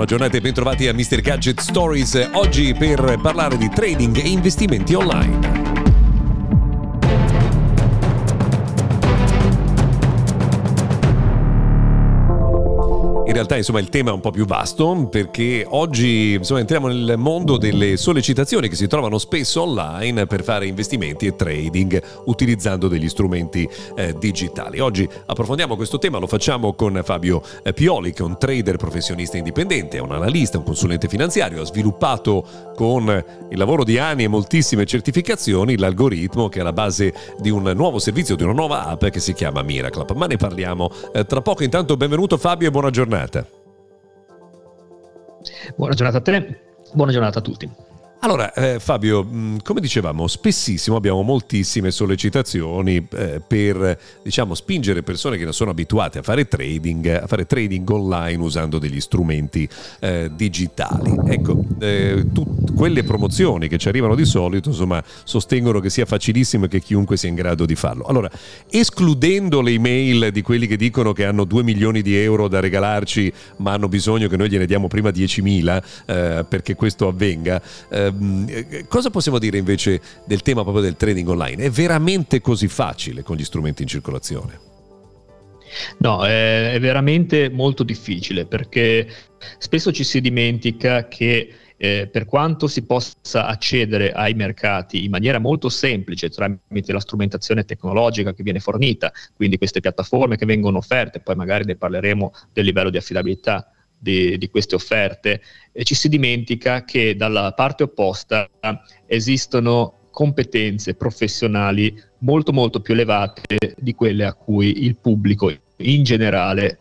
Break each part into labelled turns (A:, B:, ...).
A: buona giornata e bentrovati a Mr. Gadget Stories. Oggi per parlare di trading e investimenti online. In realtà insomma il tema è un po' più vasto perché oggi insomma, entriamo nel mondo delle sollecitazioni che si trovano spesso online per fare investimenti e trading utilizzando degli strumenti eh, digitali. Oggi approfondiamo questo tema, lo facciamo con Fabio eh, Pioli che è un trader professionista indipendente, è un analista, un consulente finanziario, ha sviluppato con il lavoro di anni e moltissime certificazioni l'algoritmo che è alla base di un nuovo servizio, di una nuova app che si chiama Miraclub. Ma ne parliamo eh, tra poco. Intanto benvenuto Fabio e buona giornata giornata.
B: Buona giornata a te, buona giornata a tutti.
A: Allora, eh, Fabio, mm, come dicevamo, spessissimo abbiamo moltissime sollecitazioni eh, per diciamo, spingere persone che non sono abituate a fare trading, a fare trading online usando degli strumenti eh, digitali. Ecco, eh, tu, quelle promozioni che ci arrivano di solito, insomma, sostengono che sia facilissimo e che chiunque sia in grado di farlo. Allora, escludendo le email di quelli che dicono che hanno 2 milioni di euro da regalarci, ma hanno bisogno che noi gliene diamo prima 10.000 eh, perché questo avvenga, eh, Ehm, cosa possiamo dire invece del tema proprio del trading online? È veramente così facile con gli strumenti in circolazione?
B: No, è, è veramente molto difficile perché spesso ci si dimentica che eh, per quanto si possa accedere ai mercati in maniera molto semplice tramite la strumentazione tecnologica che viene fornita, quindi queste piattaforme che vengono offerte, poi magari ne parleremo del livello di affidabilità di, di queste offerte, e ci si dimentica che dalla parte opposta esistono competenze professionali molto molto più elevate di quelle a cui il pubblico in generale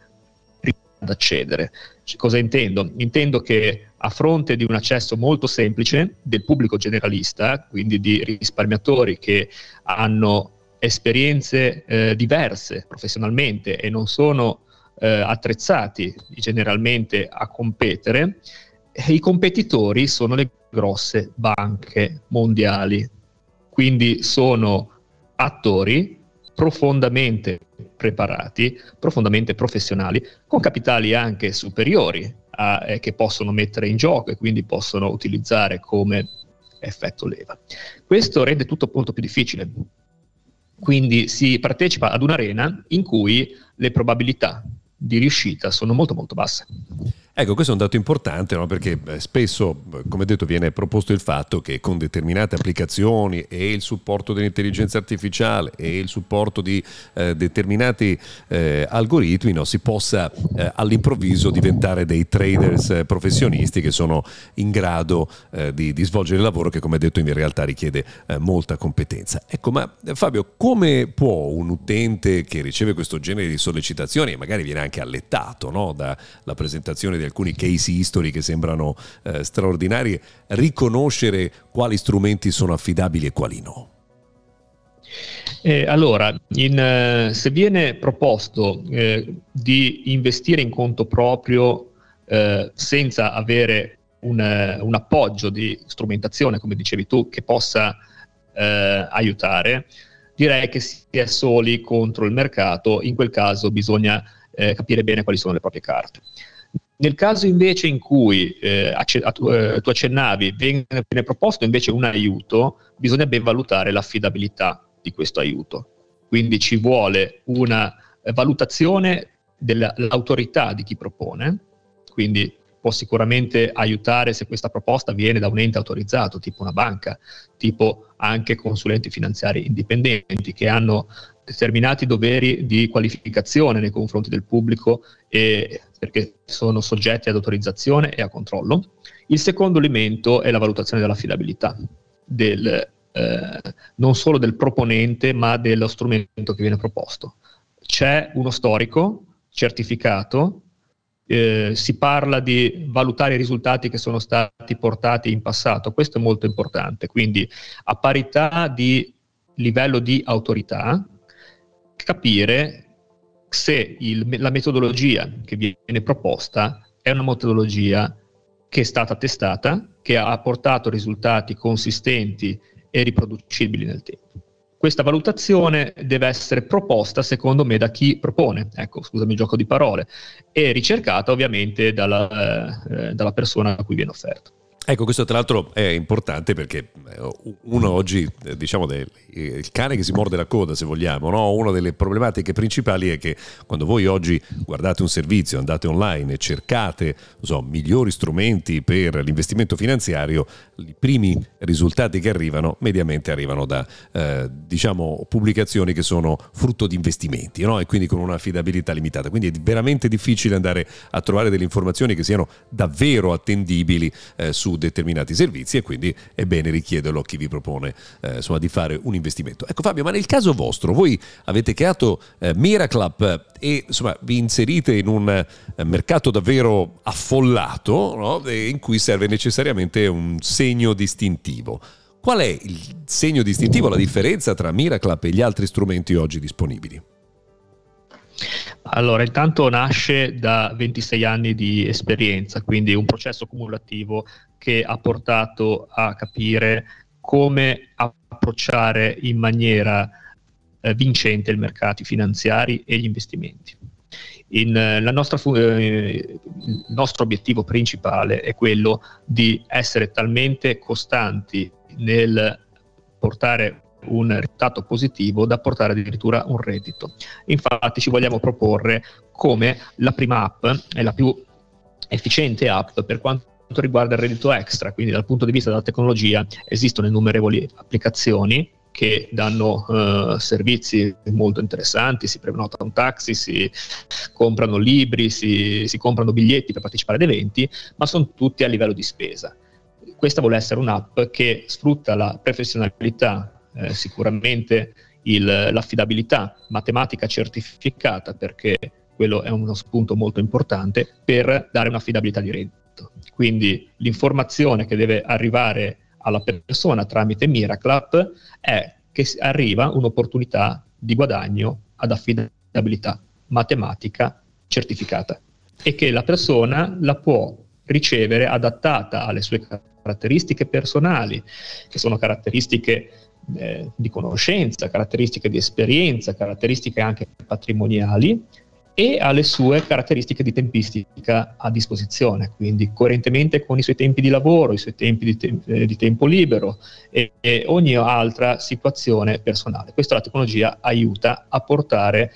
B: ad accedere. Cosa intendo? Intendo che a fronte di un accesso molto semplice del pubblico generalista, quindi di risparmiatori che hanno esperienze eh, diverse professionalmente e non sono eh, attrezzati generalmente a competere, e i competitori sono le grosse banche mondiali, quindi sono attori profondamente preparati, profondamente professionali, con capitali anche superiori a, eh, che possono mettere in gioco e quindi possono utilizzare come effetto leva. Questo rende tutto molto più difficile. Quindi si partecipa ad un'arena in cui le probabilità di riuscita sono molto molto basse.
A: Ecco, questo è un dato importante no? perché spesso, come detto, viene proposto il fatto che con determinate applicazioni e il supporto dell'intelligenza artificiale e il supporto di eh, determinati eh, algoritmi no? si possa eh, all'improvviso diventare dei traders eh, professionisti che sono in grado eh, di, di, svolgere il lavoro che, come detto, in realtà richiede eh, molta competenza. Ecco, ma Fabio, come può un utente che riceve questo genere di sollecitazioni e magari viene anche allettato no? dalla presentazione di alcuni case history che sembrano eh, straordinari, riconoscere quali strumenti sono affidabili e quali no?
B: Eh, allora, in, eh, se viene proposto eh, di investire in conto proprio eh, senza avere un, un, appoggio di strumentazione, come dicevi tu, che possa eh, aiutare, direi che si è soli contro il mercato, in quel caso bisogna eh, capire bene quali sono le proprie carte. Nel caso invece in cui eh, tu, eh, tu accennavi, viene, viene proposto invece un aiuto, bisogna ben valutare l'affidabilità di questo aiuto. Quindi ci vuole una valutazione dell'autorità di chi propone, quindi può sicuramente aiutare se questa proposta viene da un ente autorizzato, tipo una banca, tipo anche consulenti finanziari indipendenti che hanno determinati doveri di qualificazione nei confronti del pubblico e perché sono soggetti ad autorizzazione e a controllo. Il secondo elemento è la valutazione dell'affidabilità, del, eh, non solo del proponente, ma dello strumento che viene proposto. C'è uno storico certificato, eh, si parla di valutare i risultati che sono stati portati in passato, questo è molto importante, quindi a parità di livello di autorità, capire se il, la metodologia che viene proposta è una metodologia che è stata testata, che ha portato risultati consistenti e riproducibili nel tempo. questa valutazione deve essere proposta, secondo me, da chi propone, ecco, scusami il gioco di parole, e ricercata ovviamente dalla, eh, dalla persona a cui viene offerto.
A: Ecco, questo tra l'altro è importante perché eh, uno oggi, eh, diciamo, il cane che si morde la coda, se vogliamo, no? una delle problematiche principali è che quando voi oggi guardate un servizio, andate online e cercate so, migliori strumenti per l'investimento finanziario, i primi risultati che arrivano mediamente arrivano da eh, diciamo, pubblicazioni che sono frutto di investimenti no? e quindi con un'affidabilità limitata. Quindi è veramente difficile andare a trovare delle informazioni che siano davvero attendibili eh, su determinati servizi e quindi è bene richiederlo a chi vi propone eh, insomma, di fare un investimento. Ecco Fabio, ma nel caso vostro, voi avete creato eh, Miraclub e insomma, vi inserite in un eh, mercato davvero affollato no? in cui serve necessariamente un segno distintivo. Qual è il segno distintivo, la differenza tra Miraclub e gli altri strumenti oggi disponibili?
B: Allora, intanto nasce da 26 anni di esperienza, quindi un processo cumulativo che ha portato a capire come approcciare in maniera eh, vincente i mercati finanziari e gli investimenti. In, eh, fu- eh, il nostro obiettivo principale è quello di essere talmente costanti nel portare un risultato positivo da portare addirittura un reddito. Infatti ci vogliamo proporre come la prima app è la più efficiente app per quanto riguarda il reddito extra, quindi dal punto di vista della tecnologia esistono innumerevoli applicazioni che danno uh, servizi molto interessanti, si prenota un taxi, si comprano libri, si, si comprano biglietti per partecipare ad eventi, ma sono tutti a livello di spesa. Questa vuole essere un'app che sfrutta la professionalità eh, sicuramente il, l'affidabilità matematica certificata, perché quello è uno spunto molto importante, per dare un'affidabilità di reddito. Quindi l'informazione che deve arrivare alla persona tramite Miraclap è che arriva un'opportunità di guadagno ad affidabilità matematica certificata e che la persona la può ricevere adattata alle sue caratteristiche personali, che sono caratteristiche eh, di conoscenza, caratteristiche di esperienza, caratteristiche anche patrimoniali e alle sue caratteristiche di tempistica a disposizione, quindi coerentemente con i suoi tempi di lavoro, i suoi tempi di, te- eh, di tempo libero e, e, ogni altra situazione personale. Questa la tecnologia aiuta a portare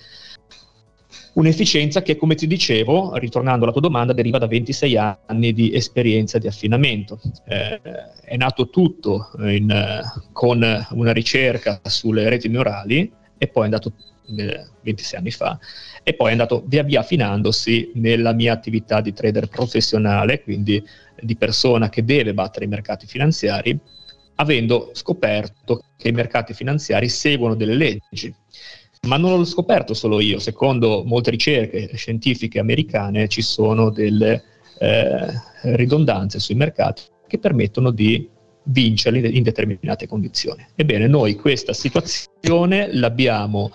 B: Un'efficienza che, come ti dicevo, ritornando alla tua domanda, deriva da 26 anni di esperienza di affinamento. Eh, è nato tutto in, con una ricerca sulle reti neurali e poi è andato 26 anni fa e poi è andato via via affinandosi nella mia attività di trader professionale, quindi di persona che deve battere i mercati finanziari, avendo scoperto che i mercati finanziari seguono delle leggi ma non l'ho scoperto solo io, secondo molte ricerche scientifiche americane ci sono delle eh, ridondanze sui mercati che permettono di vincere in determinate condizioni. Ebbene, noi questa situazione l'abbiamo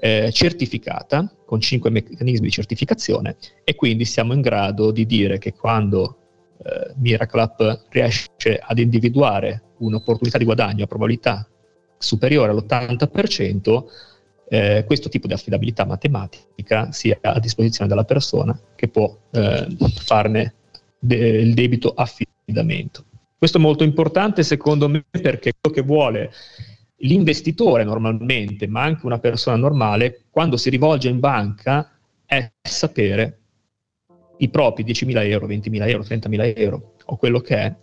B: eh, certificata con cinque meccanismi di certificazione e quindi siamo in grado di dire che quando eh, Miraclap riesce ad individuare un'opportunità di guadagno a probabilità superiore all'80%, eh, questo tipo di affidabilità matematica sia a disposizione della persona che può eh, farne de- il debito affidamento. Questo è molto importante secondo me perché quello che vuole l'investitore normalmente, ma anche una persona normale, quando si rivolge in banca, è sapere i propri 10.000 euro, 20.000 euro, 30.000 euro o quello che è,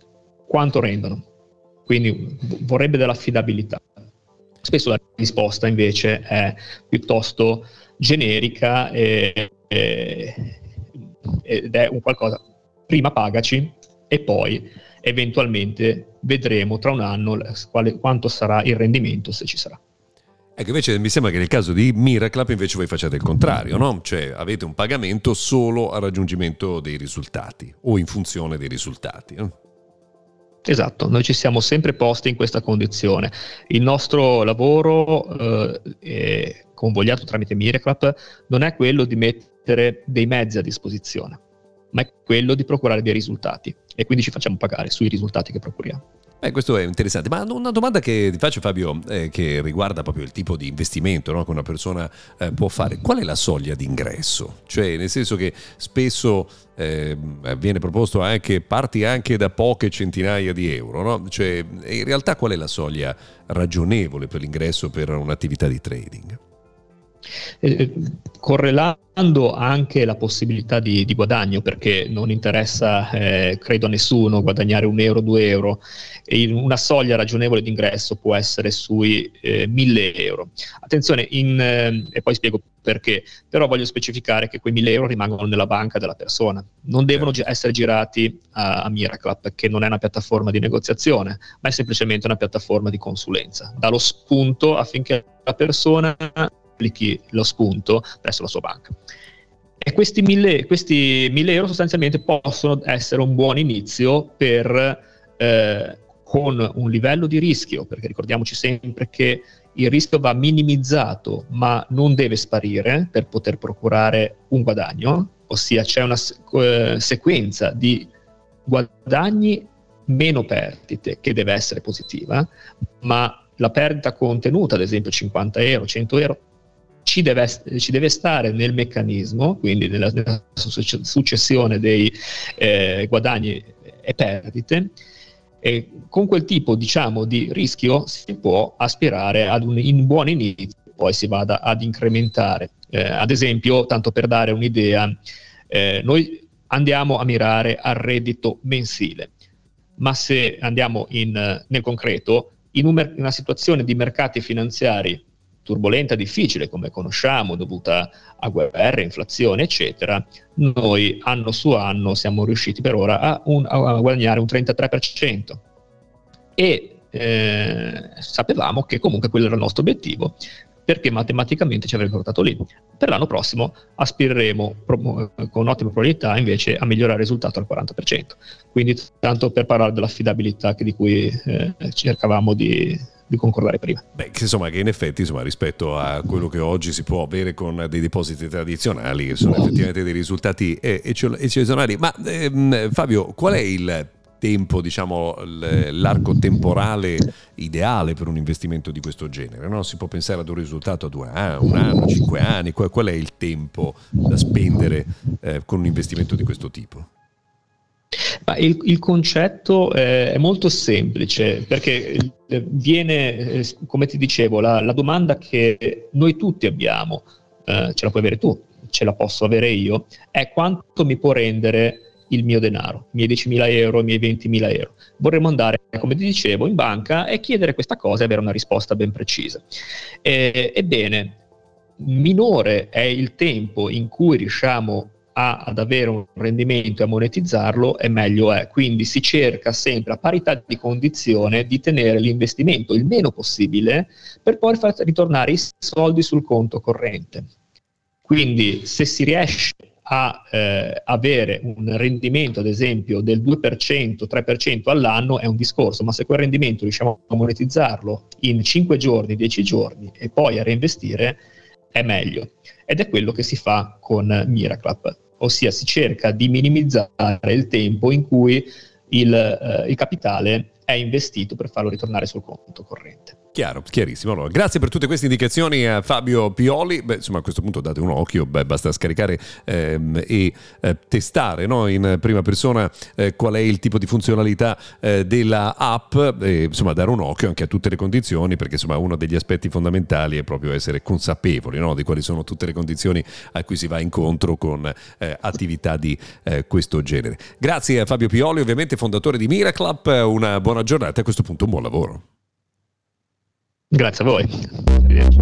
B: quanto rendono. Quindi vorrebbe dell'affidabilità. Spesso la risposta invece è piuttosto generica e, e, ed è un qualcosa, prima pagaci e poi eventualmente vedremo tra un anno quale, quanto sarà il rendimento se ci sarà.
A: Ecco, invece mi sembra che nel caso di Miraclap invece voi facciate il contrario, no? Cioè avete un pagamento solo al raggiungimento dei risultati o in funzione dei risultati. No?
B: Esatto, noi ci siamo sempre posti in questa condizione. Il nostro lavoro, eh, convogliato tramite Miraclap, non è quello di mettere dei mezzi a disposizione, ma è quello di procurare dei risultati. e quindi ci facciamo pagare sui risultati che procuriamo.
A: Eh, questo è interessante, ma una domanda che ti faccio Fabio, eh, che riguarda proprio il tipo di investimento no, che una persona eh, può fare, qual è la soglia d'ingresso? Cioè nel senso che spesso eh, viene proposto anche, parti anche da poche centinaia di euro, no? cioè in realtà qual è la soglia ragionevole per l'ingresso per un'attività di trading?
B: Eh, eh, correlando anche la possibilità di, di, guadagno, perché non interessa, eh, credo a nessuno, guadagnare un euro, due euro, e una soglia ragionevole di ingresso può essere sui eh, 1000 euro. Attenzione, in, eh, e poi spiego perché, però voglio specificare che quei 1000 euro rimangono nella banca della persona, non devono gi- essere girati a, a Miraclap, che non è una piattaforma di negoziazione, ma è semplicemente una piattaforma di consulenza. Dà lo spunto affinché la persona applichi lo spunto presso la sua banca. E questi 1000, questi 1000 euro sostanzialmente possono essere un buon inizio per, eh, con un livello di rischio, perché ricordiamoci sempre che il rischio va minimizzato ma non deve sparire per poter procurare un guadagno, ossia c'è una uh, sequenza di guadagni meno perdite che deve essere positiva, ma la perdita contenuta, ad esempio 50 euro, 100 euro, ci deve, ci deve stare nel meccanismo, quindi nella, nella successione dei eh, guadagni e perdite, e con quel tipo diciamo, di rischio si può aspirare ad un in buon inizio, poi si vada ad incrementare. Eh, ad esempio, tanto per dare un'idea, eh, noi andiamo a mirare al reddito mensile, ma se andiamo in, nel concreto, in, un, in una situazione di mercati finanziari turbolenta, difficile come conosciamo, dovuta a guerre, inflazione, eccetera, noi anno su anno siamo riusciti per ora a, un, a guadagnare un 33%. E eh, sapevamo che comunque quello era il nostro obiettivo perché matematicamente ci avrebbe portato lì. Per l'anno prossimo aspireremo pro- con ottima probabilità invece a migliorare il risultato al 40%. Quindi tanto per parlare dell'affidabilità di cui eh, cercavamo di, di concordare prima.
A: Beh, insomma, che in effetti, insomma, rispetto a quello che oggi si può avere con dei depositi tradizionali, che sono effettivamente dei risultati eh, eccezionali. Ma ehm, Fabio, qual è il tempo, diciamo, l'arco temporale ideale per un investimento di questo genere? No? Si può pensare ad un risultato a due anni, un anno, cinque anni, qual, è il tempo da spendere eh, con un investimento di questo tipo?
B: Il, il, concetto è, è, molto semplice perché eh, viene, eh, come ti dicevo, la, la domanda che noi tutti abbiamo, eh, ce la puoi avere tu, ce la posso avere io, è quanto mi può rendere il mio denaro, i miei 10.000 euro, i miei 20.000 euro. Vorremmo andare, come ti dicevo, in banca e chiedere questa cosa e avere una risposta ben precisa. E, ebbene, minore è il tempo in cui riusciamo a, ad avere un rendimento e a monetizzarlo, e meglio è. Quindi si cerca sempre a parità di condizione di tenere l'investimento il meno possibile per poi far ritornare i soldi sul conto corrente. Quindi se si riesce a eh, avere un rendimento, ad esempio, del 2%, 3% all'anno è un discorso, ma se quel rendimento riusciamo a monetizzarlo in 5 giorni, 10 giorni e poi a reinvestire, è meglio. Ed è quello che si fa con Miraclap ossia si cerca di minimizzare il tempo in cui il, eh, il capitale è investito per farlo ritornare sul conto corrente.
A: Chiaro, chiarissimo. Allora, grazie per tutte queste indicazioni a Fabio Pioli. Beh, insomma, a questo punto date un occhio, beh, basta scaricare ehm, e eh, testare no, in prima persona eh, qual è il tipo di funzionalità eh, della app e insomma dare un occhio anche a tutte le condizioni, perché insomma uno degli aspetti fondamentali è proprio essere consapevoli no, di quali sono tutte le condizioni a cui si va incontro con eh, attività di eh, questo genere. Grazie a Fabio Pioli, ovviamente fondatore di Miraclub, una buona giornata e a questo punto un buon lavoro.
B: Grazie a voi. Arrivederci.